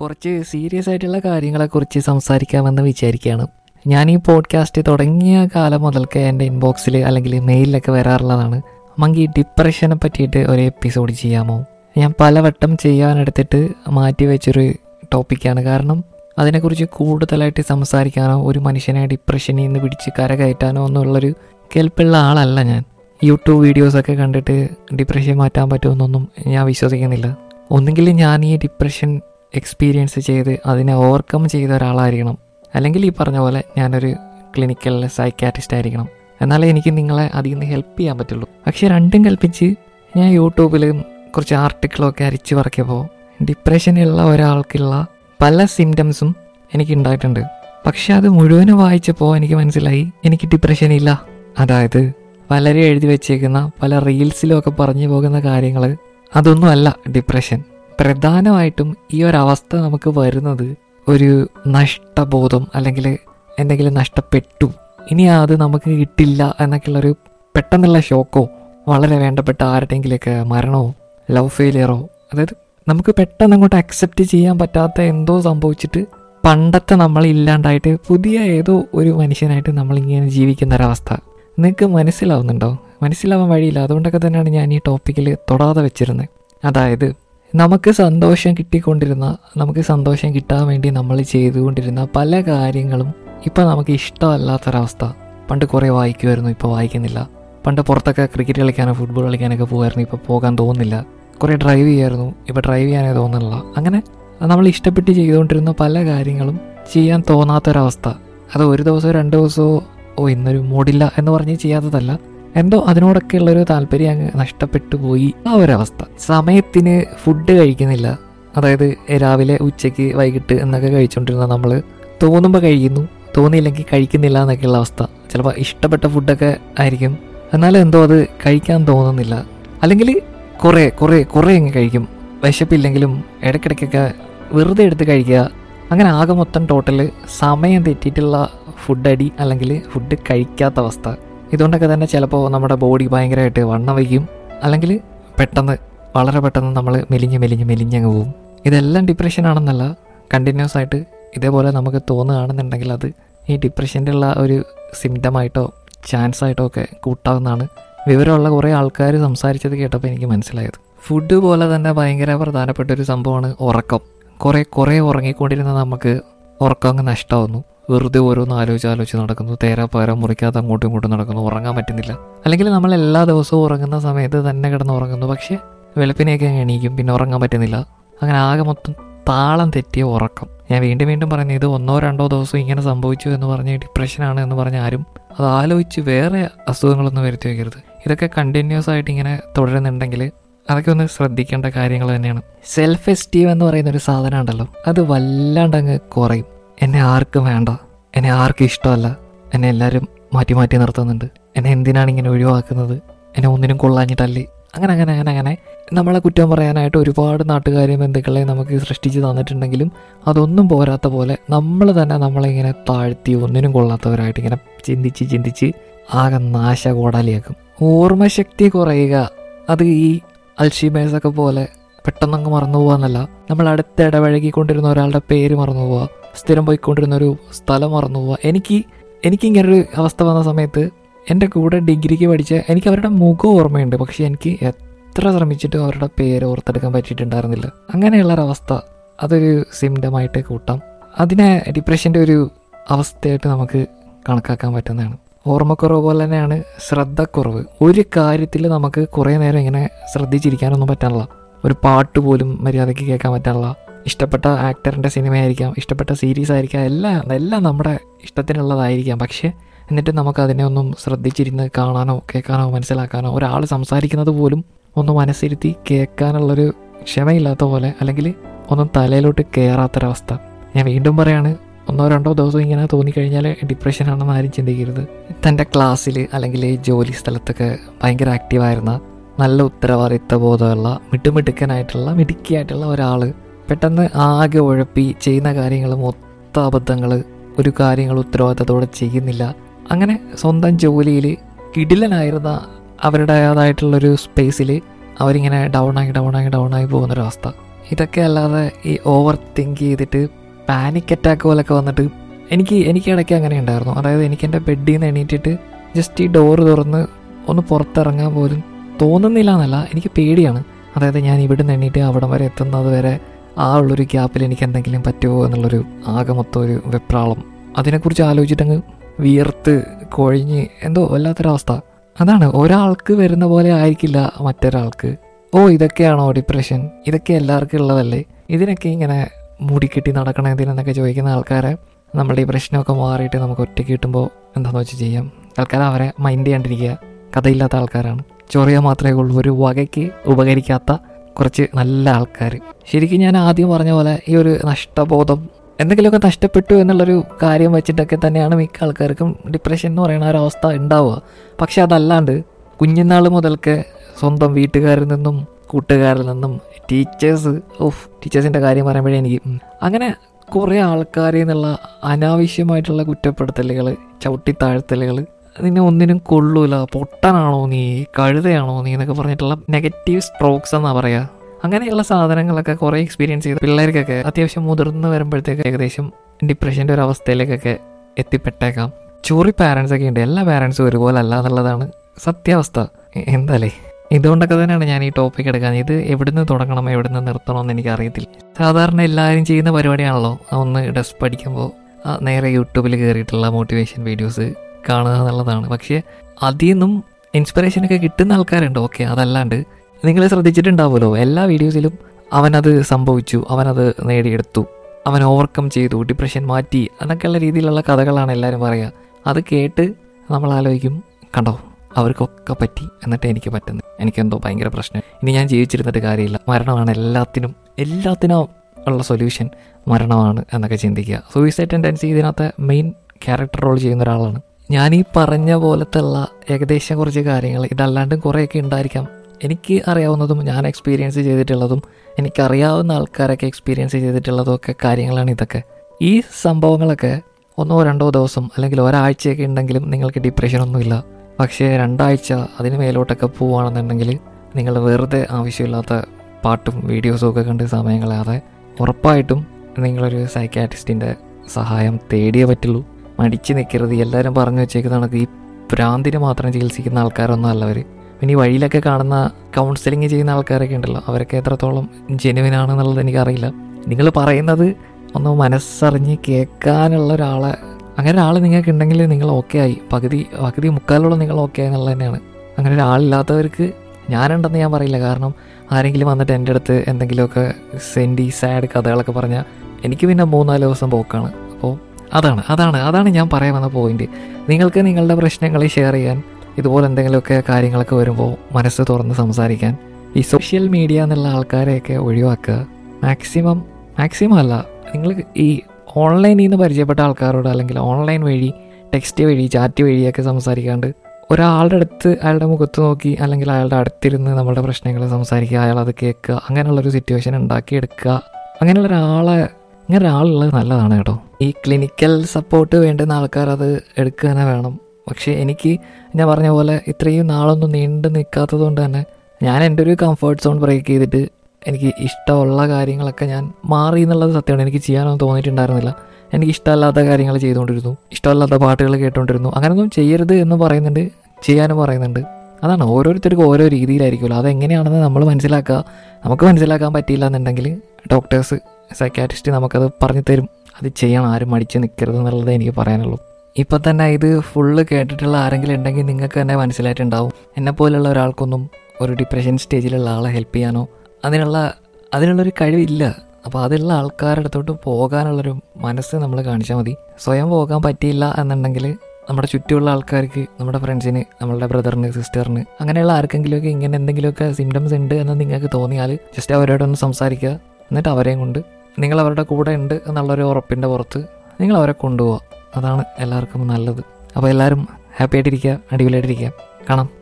കുറച്ച് സീരിയസ് ആയിട്ടുള്ള കാര്യങ്ങളെക്കുറിച്ച് സംസാരിക്കാമെന്ന് വിചാരിക്കുകയാണ് ഞാൻ ഈ പോഡ്കാസ്റ്റ് തുടങ്ങിയ കാലം മുതൽക്ക് എന്റെ ഇൻബോക്സിൽ അല്ലെങ്കിൽ മെയിലിലൊക്കെ വരാറുള്ളതാണ്. മങ്കി ഡിപ്രഷനെ പറ്റിയിട്ട് ഒരു എപ്പിസോഡ് ചെയ്യാമോ? ഞാൻ പലവട്ടം ചെയ്യാനെടുത്തിട്ട് മാറ്റി വെച്ചൊരു ടോപ്പിക്കാണ് കാരണം അതിനെക്കുറിച്ച് കൂടുതലായിട്ട് സംസാരിക്കാനോ ഒരു മനുഷ്യനെ ഡിപ്രഷനിൽ നിന്ന് പിടിച്ച് കരകയറ്റാനോ എന്നുള്ളൊരു കേൾപ്പുള്ള ആളല്ല ഞാൻ. യൂട്യൂബ് വീഡിയോസൊക്കെ കണ്ടിട്ട് ഡിപ്രഷൻ മാറ്റാൻ പറ്റുമെന്നൊന്നും ഞാൻ വിശ്വസിക്കുന്നില്ല. ഒന്നുകിൽ ഞാൻ ഈ ഡിപ്രഷൻ എക്സ്പീരിയൻസ് ചെയ്ത് അതിനെ ഓവർകം ചെയ്ത ഒരാളായിരിക്കണം. അല്ലെങ്കിൽ ഈ പറഞ്ഞ പോലെ ഞാനൊരു ക്ലിനിക്കൽ സൈക്കാട്രിസ്റ്റ് ആയിരിക്കണം. എന്നാലേ എനിക്ക് നിങ്ങളെ അതിൽ നിന്ന് ഹെൽപ്പ് ചെയ്യാൻ പറ്റുള്ളൂ. പക്ഷേ രണ്ടും കൽപ്പിച്ച് ഞാൻ യൂട്യൂബിൽ കുറച്ച് ആർട്ടിക്കിളൊക്കെ അരിച്ചു പറക്കിയപ്പോൾ ഡിപ്രഷനുള്ള ഒരാൾക്കുള്ള പല സിംറ്റംസും എനിക്ക് ഉണ്ടായിട്ടുണ്ട്. പക്ഷെ അത് മുഴുവനും വായിച്ചപ്പോൾ എനിക്ക് മനസ്സിലായി എനിക്ക് ഡിപ്രഷൻ ഇല്ല. അതായത് പലരും എഴുതി വെച്ചേക്കുന്ന പല റീൽസിലും ഒക്കെ പറഞ്ഞു പോകുന്ന കാര്യങ്ങൾ അതൊന്നുമല്ല ഡിപ്രഷൻ പ്രധാനമായിട്ടും ഈ ഒരു അവസ്ഥ നമുക്ക് വരുന്നത് ഒരു നഷ്ടബോധം അല്ലെങ്കിൽ എന്തെങ്കിലും നഷ്ടപ്പെട്ടു. ഇനി അത് നമുക്ക് കിട്ടില്ല എന്നൊക്കെയുള്ളൊരു പെട്ടെന്നുള്ള ഷോക്കോ വളരെ വേണ്ടപ്പെട്ട ആരുടെയെങ്കിലൊക്കെ മരണമോ ലവ് ഫെയിലിയറോ അതായത് നമുക്ക് പെട്ടെന്ന് അങ്ങോട്ട് അക്സെപ്റ്റ് ചെയ്യാൻ പറ്റാത്ത എന്തോ സംഭവിച്ചിട്ട് പണ്ടത്തെ നമ്മൾ ഇല്ലാണ്ടായിട്ട് പുതിയ ഏതോ ഒരു മനുഷ്യനായിട്ട് നമ്മളിങ്ങനെ ജീവിക്കുന്ന ഒരവസ്ഥ നിങ്ങൾക്ക് മനസ്സിലാവുന്നുണ്ടോ? മനസ്സിലാവാൻ വഴിയില്ല. അതുകൊണ്ടൊക്കെ തന്നെയാണ് ഞാൻ ഈ ടോപ്പിക്കിൽ തൊടാതെ വെച്ചിരുന്നത് അതായത് നമുക്ക് സന്തോഷം കിട്ടിക്കൊണ്ടിരുന്ന നമുക്ക് സന്തോഷം കിട്ടാൻ വേണ്ടി നമ്മൾ ചെയ്തുകൊണ്ടിരുന്ന പല കാര്യങ്ങളും ഇപ്പോൾ നമുക്ക് ഇഷ്ടമല്ലാത്തൊരവസ്ഥ. പണ്ട് കുറേ വായിക്കുമായിരുന്നു ഇപ്പോൾ വായിക്കുന്നില്ല. പണ്ട് പുറത്തൊക്കെ ക്രിക്കറ്റ് കളിക്കാനോ ഫുട്ബോൾ കളിക്കാനൊക്കെ പോകുമായിരുന്നു ഇപ്പോൾ പോകാൻ തോന്നുന്നില്ല. കുറേ ഡ്രൈവ് ചെയ്യായിരുന്നു ഇപ്പോൾ ഡ്രൈവ് ചെയ്യാനേ തോന്നുന്നില്ല. അങ്ങനെ നമ്മൾ ഇഷ്ടപ്പെട്ട് ചെയ്തുകൊണ്ടിരുന്ന പല കാര്യങ്ങളും ചെയ്യാൻ തോന്നാത്തൊരവസ്ഥ. അത് ഒരു ദിവസമോ രണ്ട് ദിവസമോ ഓ ഇന്നൊരു മൂടില്ല എന്ന് പറഞ്ഞ് ചെയ്യാത്തതല്ല. എന്തോ അതിനോടൊക്കെ ഉള്ളൊരു താല്പര്യം അങ്ങ് നഷ്ടപ്പെട്ടു പോയി. ആ ഒരവസ്ഥ. സമയത്തിന് ഫുഡ് കഴിക്കുന്നില്ല. അതായത് രാവിലെ ഉച്ചയ്ക്ക് വൈകിട്ട് എന്നൊക്കെ കഴിച്ചുകൊണ്ടിരുന്ന നമ്മൾ തോന്നുമ്പോൾ കഴിക്കുന്നു തോന്നിയില്ലെങ്കിൽ കഴിക്കുന്നില്ല എന്നൊക്കെയുള്ള അവസ്ഥ. ചിലപ്പോൾ ഇഷ്ടപ്പെട്ട ഫുഡൊക്കെ ആയിരിക്കും. എന്നാലും എന്തോ അത് കഴിക്കാൻ തോന്നുന്നില്ല. അല്ലെങ്കിൽ കുറേ കുറേ കുറേ അങ്ങ് കഴിക്കും. വിശപ്പില്ലെങ്കിലും ഇടയ്ക്കിടയ്ക്കൊക്കെ വെറുതെ എടുത്ത് കഴിക്കുക. അങ്ങനെ ആകെ മൊത്തം ടോട്ടൽ സമയം തെറ്റിയിട്ടുള്ള ഫുഡ് അടി അല്ലെങ്കിൽ ഫുഡ് കഴിക്കാത്ത അവസ്ഥ. ഇതുകൊണ്ടൊക്കെ തന്നെ ചിലപ്പോൾ നമ്മുടെ ബോഡി ഭയങ്കരമായിട്ട് വണ്ണം വയ്ക്കും. അല്ലെങ്കിൽ പെട്ടെന്ന് വളരെ പെട്ടെന്ന് നമ്മൾ മെലിഞ്ഞ് മെലിഞ്ഞ് മെലിഞ്ഞങ്ങ് പോവും. ഇതെല്ലാം ഡിപ്രഷൻ ആണെന്നല്ല കണ്ടിന്യൂസ് ആയിട്ട് ഇതേപോലെ നമുക്ക് തോന്നുകയാണെന്നുണ്ടെങ്കിൽ അത് ഈ ഡിപ്രഷന്റെ ഉള്ള ഒരു സിംറ്റമായിട്ടോ ചാൻസ് ആയിട്ടോ ഒക്കെ കൂട്ടാവുന്നതാണ്. വിവരമുള്ള കുറേ ആൾക്കാർ സംസാരിച്ചത് കേട്ടപ്പോൾ എനിക്ക് മനസ്സിലായത്. ഫുഡ് പോലെ തന്നെ ഭയങ്കര പ്രധാനപ്പെട്ട ഒരു സംഭവമാണ് ഉറക്കം. കുറേ കുറേ ഉറങ്ങിക്കൊണ്ടിരുന്ന നമുക്ക് ഉറക്കം അങ്ങ് നഷ്ടമാവുന്നു വെറുതെ ഓരോന്ന് ആലോചിച്ച് ആലോചിച്ച് നടക്കുന്നു. തേരാ പാര മുറിക്കാതെ അങ്ങോട്ടും ഇങ്ങോട്ടും നടക്കുന്നു. ഉറങ്ങാൻ പറ്റുന്നില്ല. അല്ലെങ്കിൽ നമ്മൾ എല്ലാ ദിവസവും ഉറങ്ങുന്ന സമയത്ത് തന്നെ കിടന്ന് ഉറങ്ങുന്നു. പക്ഷേ വെളുപ്പിനെയൊക്കെ എണീക്കും. പിന്നെ ഉറങ്ങാൻ പറ്റുന്നില്ല. അങ്ങനെ ആകെ മൊത്തം താളം തെറ്റിയ ഉറക്കം. ഞാൻ വീണ്ടും വീണ്ടും പറഞ്ഞു ഇത് ഒന്നോ രണ്ടോ ദിവസം ഇങ്ങനെ സംഭവിച്ചു എന്ന് പറഞ്ഞ് ഡിപ്രഷനാണ് എന്ന് പറഞ്ഞ ആരും അത് ആലോചിച്ച് വേറെ അസുഖങ്ങളൊന്നും വരുത്തി വയ്ക്കരുത് ഇതൊക്കെ കണ്ടിന്യൂസ് ആയിട്ട് ഇങ്ങനെ തുടരുന്നുണ്ടെങ്കിൽ അതൊക്കെ ഒന്ന് ശ്രദ്ധിക്കേണ്ട കാര്യങ്ങൾ തന്നെയാണ്. സെൽഫ് എസ്റ്റീം എന്ന് പറയുന്ന ഒരു സാധനം ഉണ്ടല്ലോ. അത് വല്ലാണ്ടങ്ങ് കുറയും. എന്നെ ആർക്കും വേണ്ട. എന്നെ ആർക്കും ഇഷ്ടമല്ല. എന്നെ എല്ലാവരും മാറ്റി മാറ്റി നിർത്തുന്നുണ്ട്. എന്നെ എന്തിനാണ് ഇങ്ങനെ ഒഴിവാക്കുന്നത്? എന്നെ ഒന്നിനും കൊള്ളാഞ്ഞിട്ടല്ലേ? അങ്ങനെ അങ്ങനെ അങ്ങനെ അങ്ങനെ നമ്മളെ കുറ്റം പറയാനായിട്ട് ഒരുപാട് നാട്ടുകാരെയും ബന്ധുക്കളെ നമുക്ക് സൃഷ്ടിച്ച് തന്നിട്ടുണ്ടെങ്കിലും അതൊന്നും പോരാത്ത പോലെ നമ്മൾ തന്നെ നമ്മളിങ്ങനെ താഴ്ത്തി ഒന്നിനും കൊള്ളാത്തവരായിട്ട് ഇങ്ങനെ ചിന്തിച്ച് ചിന്തിച്ച് ആകെ നാശ കോടാലിയാക്കും ഓർമ്മശക്തി കുറയുക. അത് ഈ അൽഷിമേഴ്സൊക്കെ പോലെ പെട്ടെന്നങ്ങ് മറന്നു പോകാന്നല്ല നമ്മൾ അടുത്ത് ഇടപഴകിക്കൊണ്ടിരുന്ന ഒരാളുടെ പേര് മറന്നു പോവുക സ്ഥിരം പോയിക്കൊണ്ടിരുന്ന ഒരു സ്ഥലം മറന്നു പോവുക എനിക്ക് എനിക്ക് ഒരു അവസ്ഥ വന്ന സമയത്ത് എന്റെ കൂടെ ഡിഗ്രിക്ക് പഠിച്ച എനിക്ക് അവരുടെ മുഖം ഓർമ്മയുണ്ട്. പക്ഷേ എനിക്ക് എത്ര ശ്രമിച്ചിട്ടും അവരുടെ പേര് ഓർത്തെടുക്കാൻ പറ്റിയിട്ടുണ്ടായിരുന്നില്ല. അങ്ങനെയുള്ളൊരവസ്ഥ. അതൊരു സിംറ്റമായിട്ട് കൂട്ടാം. അതിനെ ഡിപ്രഷന്റെ ഒരു അവസ്ഥയായിട്ട് നമുക്ക് കണക്കാക്കാൻ പറ്റുന്നതാണ്. ഓർമ്മക്കുറവ് പോലെ തന്നെയാണ് ശ്രദ്ധക്കുറവ്. ഒരു കാര്യത്തിൽ നമുക്ക് കുറേ നേരം ഇങ്ങനെ ശ്രദ്ധിച്ചിരിക്കാനൊന്നും പറ്റാനുള്ള ഒരു പാട്ട് പോലും മര്യാദയ്ക്ക് കേൾക്കാൻ പറ്റാനുള്ള ഇഷ്ടപ്പെട്ട ആക്ടറിന്റെ സിനിമയായിരിക്കാം ഇഷ്ടപ്പെട്ട സീരീസ് ആയിരിക്കാം എല്ലാം എല്ലാം നമ്മുടെ ഇഷ്ടത്തിനുള്ളതായിരിക്കാം. പക്ഷേ എന്നിട്ട് നമുക്ക് അതിനെ ഒന്നും ശ്രദ്ധിച്ചിരുന്ന് കാണാനോ കേൾക്കാനോ മനസ്സിലാക്കാനോ ഒരാൾ സംസാരിക്കുന്നത് പോലും ഒന്ന് മനസ്സിരുത്തി കേൾക്കാനുള്ളൊരു ക്ഷമയില്ലാത്ത പോലെ അല്ലെങ്കിൽ ഒന്നും തലയിലോട്ട് കയറാത്തൊരവസ്ഥ ഞാൻ വീണ്ടും പറയാണ് ഒന്നോ രണ്ടോ ദിവസം ഇങ്ങനെ തോന്നിക്കഴിഞ്ഞാൽ ഡിപ്രഷനാണെന്ന് ആരും ചിന്തിക്കരുത്. തന്റെ ക്ലാസ്സിൽ അല്ലെങ്കിൽ ജോലി സ്ഥലത്തൊക്കെ ഭയങ്കര ആക്റ്റീവായിരുന്ന നല്ല ഉത്തരവാദിത്വ ബോധമുള്ള മിട്ടുമിടുക്കനായിട്ടുള്ള മിടുക്കിയായിട്ടുള്ള ഒരാൾ പെട്ടെന്ന് ആകെ ഉഴപ്പി ചെയ്യുന്ന കാര്യങ്ങൾ മൊത്തം അബദ്ധങ്ങൾ ഒരു കാര്യങ്ങൾ ഉത്തരവാദിത്തത്തോടെ ചെയ്യുന്നില്ല. അങ്ങനെ സ്വന്തം ജോലിയിൽ കിടിലനായിരുന്ന അവരുടേതായിട്ടുള്ളൊരു സ്പേസിൽ അവരിങ്ങനെ ഡൗൺ ആയി ഡൗൺ ആയി ഡൗൺ ആയി പോകുന്നൊരവസ്ഥ. ഇതൊക്കെ അല്ലാതെ ഈ ഓവർ തിങ്ക് ചെയ്തിട്ട് പാനിക് അറ്റാക്ക് പോലൊക്കെ വന്നിട്ട് എനിക്ക് എനിക്ക് ഇടയ്ക്ക് അങ്ങനെ ഉണ്ടായിരുന്നു. അതായത് എനിക്ക് എന്റെ ബെഡിൽ നിന്ന് എണീറ്റിട്ട് ജസ്റ്റ് ഈ ഡോറ് തുറന്ന് ഒന്ന് പുറത്തിറങ്ങാൻ പോലും തോന്നുന്നില്ല എന്നല്ല എനിക്ക് പേടിയാണ്. അതായത് ഞാൻ ഇവിടെ നിന്ന് എണീറ്റ് അവിടം വരെ എത്തുന്നത് വരെ ആ ഉള്ളൊരു ഗ്യാപ്പിൽ എനിക്ക് എന്തെങ്കിലും പറ്റുമോ എന്നുള്ളൊരു ആകെ മൊത്തം ഒരു വെപ്രാളം. അതിനെക്കുറിച്ച് ആലോചിച്ചിട്ടങ്ങ് വിയർത്ത് കൊഴിഞ്ഞ് എന്തോ വല്ലാത്തൊരവസ്ഥ. അതാണ് ഒരാൾക്ക് വരുന്ന പോലെ ആയിരിക്കില്ല മറ്റൊരാൾക്ക്. ഓ ഇതൊക്കെയാണോ ഡിപ്രഷൻ ഇതൊക്കെ എല്ലാവർക്കും ഉള്ളതല്ലേ? ഇതിനൊക്കെ ഇങ്ങനെ മൂടിക്കെട്ടി നടക്കണം എന്തിനെന്നൊക്കെ ചോദിക്കുന്ന ആൾക്കാരെ നമ്മുടെ ഈ പ്രശ്നമൊക്കെ മാറിയിട്ട് നമുക്ക് ഒറ്റയ്ക്ക് കിട്ടുമ്പോൾ എന്താണെന്ന് വെച്ച് ചെയ്യാം? തൽക്കാലം അവരെ മൈൻഡ് ചെയ്യാണ്ടിരിക്കുക. കഥയില്ലാത്ത ആൾക്കാരാണ്. ചൊറിയ മാത്രമേ ഉള്ളൂ. ഒരു വകയ്ക്ക് ഉപകരിക്കാത്ത കുറച്ച് നല്ല ആൾക്കാർ. ശരിക്കും ഞാൻ ആദ്യം പറഞ്ഞ പോലെ ഈ ഒരു നഷ്ടബോധം എന്തെങ്കിലുമൊക്കെ നഷ്ടപ്പെട്ടു എന്നുള്ളൊരു കാര്യം വെച്ചിട്ടൊക്കെ തന്നെയാണ് മിക്ക ആൾക്കാർക്കും ഡിപ്രഷൻ എന്ന് പറയുന്ന ഒരു അവസ്ഥ ഉണ്ടാവുക. പക്ഷെ അതല്ലാണ്ട് കുഞ്ഞുനാൾ മുതൽക്ക് സ്വന്തം വീട്ടുകാരിൽ നിന്നും കൂട്ടുകാരിൽ നിന്നും ടീച്ചേഴ്സ് ഓഫ് ടീച്ചേഴ്സിന്റെ കാര്യം പറയുമ്പോഴേ എനിക്ക് അങ്ങനെ കുറേ ആൾക്കാരിൽ നിന്നുള്ള അനാവശ്യമായിട്ടുള്ള കുറ്റപ്പെടുത്തലുകൾ ചവിട്ടിത്താഴ്ത്തലുകൾ നിന്നെ ഒന്നിനും കൊള്ളൂല. പൊട്ടനാണോ നീ? കഴുതയാണോ നീ എന്നൊക്കെ പറഞ്ഞിട്ടുള്ള നെഗറ്റീവ് സ്ട്രോക്സ് എന്നാ പറയാ. അങ്ങനെയുള്ള സാധനങ്ങളൊക്കെ കുറേ എക്സ്പീരിയൻസ് ചെയ്ത്. പിള്ളേർക്കൊക്കെ അത്യാവശ്യം മുതിർന്ന് വരുമ്പോഴത്തേക്ക് ഏകദേശം ഡിപ്രഷന്റെ ഒരു അവസ്ഥയിലേക്കൊക്കെ എത്തിപ്പെട്ടേക്കാം. ചൂറി പാരൻസ് ഒക്കെ ഉണ്ട്. എല്ലാ പാരൻസും ഒരുപോലെ അല്ല എന്നുള്ളതാണ് സത്യാവസ്ഥ. എന്തല്ലേ ഇതുകൊണ്ടൊക്കെ തന്നെയാണ് ഞാൻ ഈ ടോപ്പിക് എടുക്കാൻ. ഇത് എവിടുന്ന് തുടങ്ങണം എവിടുന്ന് നിർത്തണം എന്ന് എനിക്ക് അറിയത്തില്ല. സാധാരണ എല്ലാവരും ചെയ്യുന്ന പരിപാടിയാണല്ലോ. ഒന്ന് ഡസ്റ്റ് പഠിക്കുമ്പോൾ നേരെ യൂട്യൂബിൽ കയറിയിട്ടുള്ള മോട്ടിവേഷൻ വീഡിയോസ് കാണുക എന്നുള്ളതാണ്. പക്ഷേ അതിൽ നിന്നും ഇൻസ്പിറേഷനൊക്കെ കിട്ടുന്ന ആൾക്കാരുണ്ട്. ഓക്കെ അതല്ലാണ്ട് നിങ്ങൾ ശ്രദ്ധിച്ചിട്ടുണ്ടാവുമല്ലോ. എല്ലാ വീഡിയോസിലും അവനത് സംഭവിച്ചു അവനത് നേടിയെടുത്തു അവൻ ഓവർകം ചെയ്തു ഡിപ്രഷൻ മാറ്റി എന്നൊക്കെയുള്ള രീതിയിലുള്ള കഥകളാണ് എല്ലാവരും പറയുക. അത് കേട്ട് നമ്മൾ ആലോചിക്കും കണ്ടോ അവർക്കൊക്കെ പറ്റി എന്നിട്ട് എനിക്ക് പറ്റുന്നു എനിക്കെന്തോ ഭയങ്കര പ്രശ്നം. ഇനി ഞാൻ ജീവിച്ചിരുന്നിട്ട് കാര്യമില്ല. മരണമാണ് എല്ലാത്തിനും എല്ലാത്തിനും ഉള്ള സൊല്യൂഷൻ മരണമാണ് എന്നൊക്കെ ചിന്തിക്കുക. സൂയിസൈഡ് ടെൻഡൻസി ഇതിനകത്ത് മെയിൻ ക്യാരക്ടർ റോൾ ചെയ്യുന്ന ഒരാളാണ്. ഞാൻ ഈ പറഞ്ഞ പോലത്തുള്ള ഏകദേശം കുറച്ച് കാര്യങ്ങൾ ഇതല്ലാണ്ടും കുറേയൊക്കെ ഉണ്ടായിരിക്കാം. എനിക്ക് അറിയാവുന്നതും ഞാൻ എക്സ്പീരിയൻസ് ചെയ്തിട്ടുള്ളതും എനിക്കറിയാവുന്ന ആൾക്കാരൊക്കെ എക്സ്പീരിയൻസ് ചെയ്തിട്ടുള്ളതും ഒക്കെ കാര്യങ്ങളാണ് ഇതൊക്കെ. ഈ സംഭവങ്ങളൊക്കെ ഒന്നോ രണ്ടോ ദിവസം അല്ലെങ്കിൽ ഒരാഴ്ചയൊക്കെ ഉണ്ടെങ്കിലും നിങ്ങൾക്ക് ഡിപ്രഷനൊന്നുമില്ല പക്ഷേ രണ്ടാഴ്ച അതിന് മേലോട്ടൊക്കെ പോവുകയാണെന്നുണ്ടെങ്കിൽ നിങ്ങൾ വെറുതെ ആവശ്യമില്ലാത്ത പാട്ടും വീഡിയോസും ഒക്കെ കണ്ട് സമയം കളയാതെ ഉറപ്പായിട്ടും നിങ്ങളൊരു സൈക്കാട്രിസ്റ്റിന്റെ സഹായം തേടിയേ പറ്റുള്ളൂ. മടിച്ച് നിൽക്കരുത് എല്ലാവരും പറഞ്ഞു വെച്ചേക്കുന്നതാണ് ഈ ഭ്രാന്തിന് മാത്രം ചികിത്സിക്കുന്ന ആൾക്കാരൊന്നും അല്ല അവർ പിന്നെ ഈ വഴിയിലൊക്കെ കാണുന്ന കൗൺസിലിംഗ് ചെയ്യുന്ന ആൾക്കാരൊക്കെ ഉണ്ടല്ലോ അവരൊക്കെ എത്രത്തോളം ജെനുവിൻ ആണെന്നുള്ളത് എനിക്കറിയില്ല. നിങ്ങൾ പറയുന്നത് ഒന്ന് മനസ്സറിഞ്ഞ് കേൾക്കാനുള്ള ഒരാളെ അങ്ങനെ ഒരാൾ നിങ്ങൾക്ക് ഉണ്ടെങ്കിൽ നിങ്ങൾ ഓക്കെ ആയി. പകുതി പകുതി മുക്കാലോളം നിങ്ങൾ ഓക്കെ ആയി എന്നുള്ളത് തന്നെയാണ്. അങ്ങനെ ഒരാളില്ലാത്തവർക്ക് ഞാനുണ്ടെന്ന് ഞാൻ പറയില്ല. കാരണം ആരെങ്കിലും വന്നിട്ട് എന്റെ അടുത്ത് എന്തെങ്കിലുമൊക്കെ സെൻഡി സാഡ് കഥകളൊക്കെ പറഞ്ഞാൽ എനിക്ക് പിന്നെ മൂന്നാൽ ദിവസം പോക്കാണ്. അപ്പോൾ അതാണ് അതാണ് അതാണ് ഞാൻ പറയാൻ വന്ന പോയിന്റ് നിങ്ങൾക്ക് നിങ്ങളുടെ പ്രശ്നങ്ങൾ ഷെയർ ചെയ്യാൻ ഇതുപോലെ എന്തെങ്കിലുമൊക്കെ കാര്യങ്ങളൊക്കെ വരുമ്പോൾ മനസ്സ് തുറന്ന് സംസാരിക്കാൻ ഈ സോഷ്യൽ മീഡിയ എന്നുള്ള ആൾക്കാരെയൊക്കെ ഒഴിവാക്കുക. മാക്സിമം മാക്സിമം അല്ല നിങ്ങൾ ഈ ഓൺലൈനിൽ നിന്ന് പരിചയപ്പെട്ട ആൾക്കാരോട് അല്ലെങ്കിൽ ഓൺലൈൻ വഴി ടെക്സ്റ്റ് വഴി ചാറ്റ് വഴിയൊക്കെ സംസാരിക്കാണ്ട് ഒരാളുടെ അടുത്ത് അയാളുടെ മുഖത്ത് നോക്കി അല്ലെങ്കിൽ അയാളുടെ അടുത്തിരുന്ന് നമ്മുടെ പ്രശ്നങ്ങൾ സംസാരിക്കുക അയാൾ അത് കേൾക്കുക അങ്ങനെയുള്ളൊരു സിറ്റുവേഷൻ ഉണ്ടാക്കിയെടുക്കുക. അങ്ങനെയുള്ള ഒരാളെ ഇങ്ങനെ ഒരാളുള്ളത് നല്ലതാണ് കേട്ടോ. ഈ ക്ലിനിക്കൽ സപ്പോർട്ട് വേണ്ടുന്ന ആൾക്കാർ അത് എടുക്കുക തന്നെ വേണം. പക്ഷേ എനിക്ക് ഞാൻ പറഞ്ഞ പോലെ ഇത്രയും നാളൊന്നും നീണ്ടു നിൽക്കാത്തത് കൊണ്ട് തന്നെ ഞാൻ എന്റെ ഒരു കംഫർട്ട് സോൺ ബ്രേക്ക് ചെയ്തിട്ട് എനിക്ക് ഇഷ്ടമുള്ള കാര്യങ്ങളൊക്കെ ഞാൻ മാറി എന്നുള്ളത് സത്യമാണ്. എനിക്ക് ചെയ്യാനൊന്നും തോന്നിയിട്ടുണ്ടായിരുന്നില്ല. എനിക്ക് ഇഷ്ടമല്ലാത്ത കാര്യങ്ങൾ ചെയ്തുകൊണ്ടിരുന്നു. ഇഷ്ടമല്ലാത്ത പാട്ടുകൾ കേട്ടുകൊണ്ടിരുന്നു. അങ്ങനെയൊന്നും ചെയ്യരുത് എന്ന് പറയുന്നുണ്ട് ചെയ്യാനും പറയുന്നുണ്ട്. അതാണ് ഓരോരുത്തർക്കും ഓരോ രീതിയിലായിരിക്കുമല്ലോ. അതെങ്ങനെയാണെന്ന് നമ്മൾ മനസ്സിലാക്കുക. നമുക്ക് മനസ്സിലാക്കാൻ പറ്റിയില്ല എന്നുണ്ടെങ്കിൽ ഡോക്ടേഴ്സ് സൈക്കാട്രിസ്റ്റ് നമുക്കത് പറഞ്ഞു തരും. അത് ചെയ്യണം ആരും മടിച്ച് നിൽക്കരുത് എന്നുള്ളതേ എനിക്ക് പറയാനുള്ളൂ. ഇപ്പം തന്നെ ഇത് ഫുള്ള് കേട്ടിട്ടുള്ള ആരെങ്കിലും ഉണ്ടെങ്കിൽ നിങ്ങൾക്ക് തന്നെ മനസ്സിലായിട്ടുണ്ടാവും. എന്നെ പോലെയുള്ള ഒരാൾക്കൊന്നും ഒരു ഡിപ്രഷൻ സ്റ്റേജിലുള്ള ആളെ ഹെൽപ്പ് ചെയ്യാനോ അതിനുള്ള അതിനുള്ളൊരു കഴിവില്ല. അപ്പോൾ അതിലുള്ള ആൾക്കാരുടെ അടുത്തോട്ട് പോകാനുള്ളൊരു മനസ്സ് നമ്മൾ കാണിച്ചാൽ മതി. സ്വയം പോകാൻ പറ്റിയില്ല എന്നുണ്ടെങ്കിൽ നമ്മുടെ ചുറ്റുമുള്ള ആൾക്കാർക്ക് നമ്മുടെ ഫ്രണ്ട്സിന് നമ്മളുടെ ബ്രദറിന് സിസ്റ്ററിന് അങ്ങനെയുള്ള ആർക്കെങ്കിലുമൊക്കെ ഇങ്ങനെ എന്തെങ്കിലുമൊക്കെ സിംറ്റംസ് ഉണ്ട് എന്ന് നിങ്ങൾക്ക് തോന്നിയാൽ ജസ്റ്റ് അവരോടൊന്ന് സംസാരിക്കുക. എന്നിട്ട് അവരെയും കൊണ്ട് നിങ്ങൾ അവരുടെ കൂടെ ഉണ്ട് എന്നുള്ളൊരു ഉറപ്പിന്റെ പുറത്ത് നിങ്ങൾ അവരെ കൊണ്ടുപോവുക അതാണ് എല്ലാവർക്കും നല്ലത്. അപ്പോൾ എല്ലാവരും ഹാപ്പി ആയിട്ടിരിക്കുക അടിപൊളിയായിട്ടിരിക്കുക. കാണാം.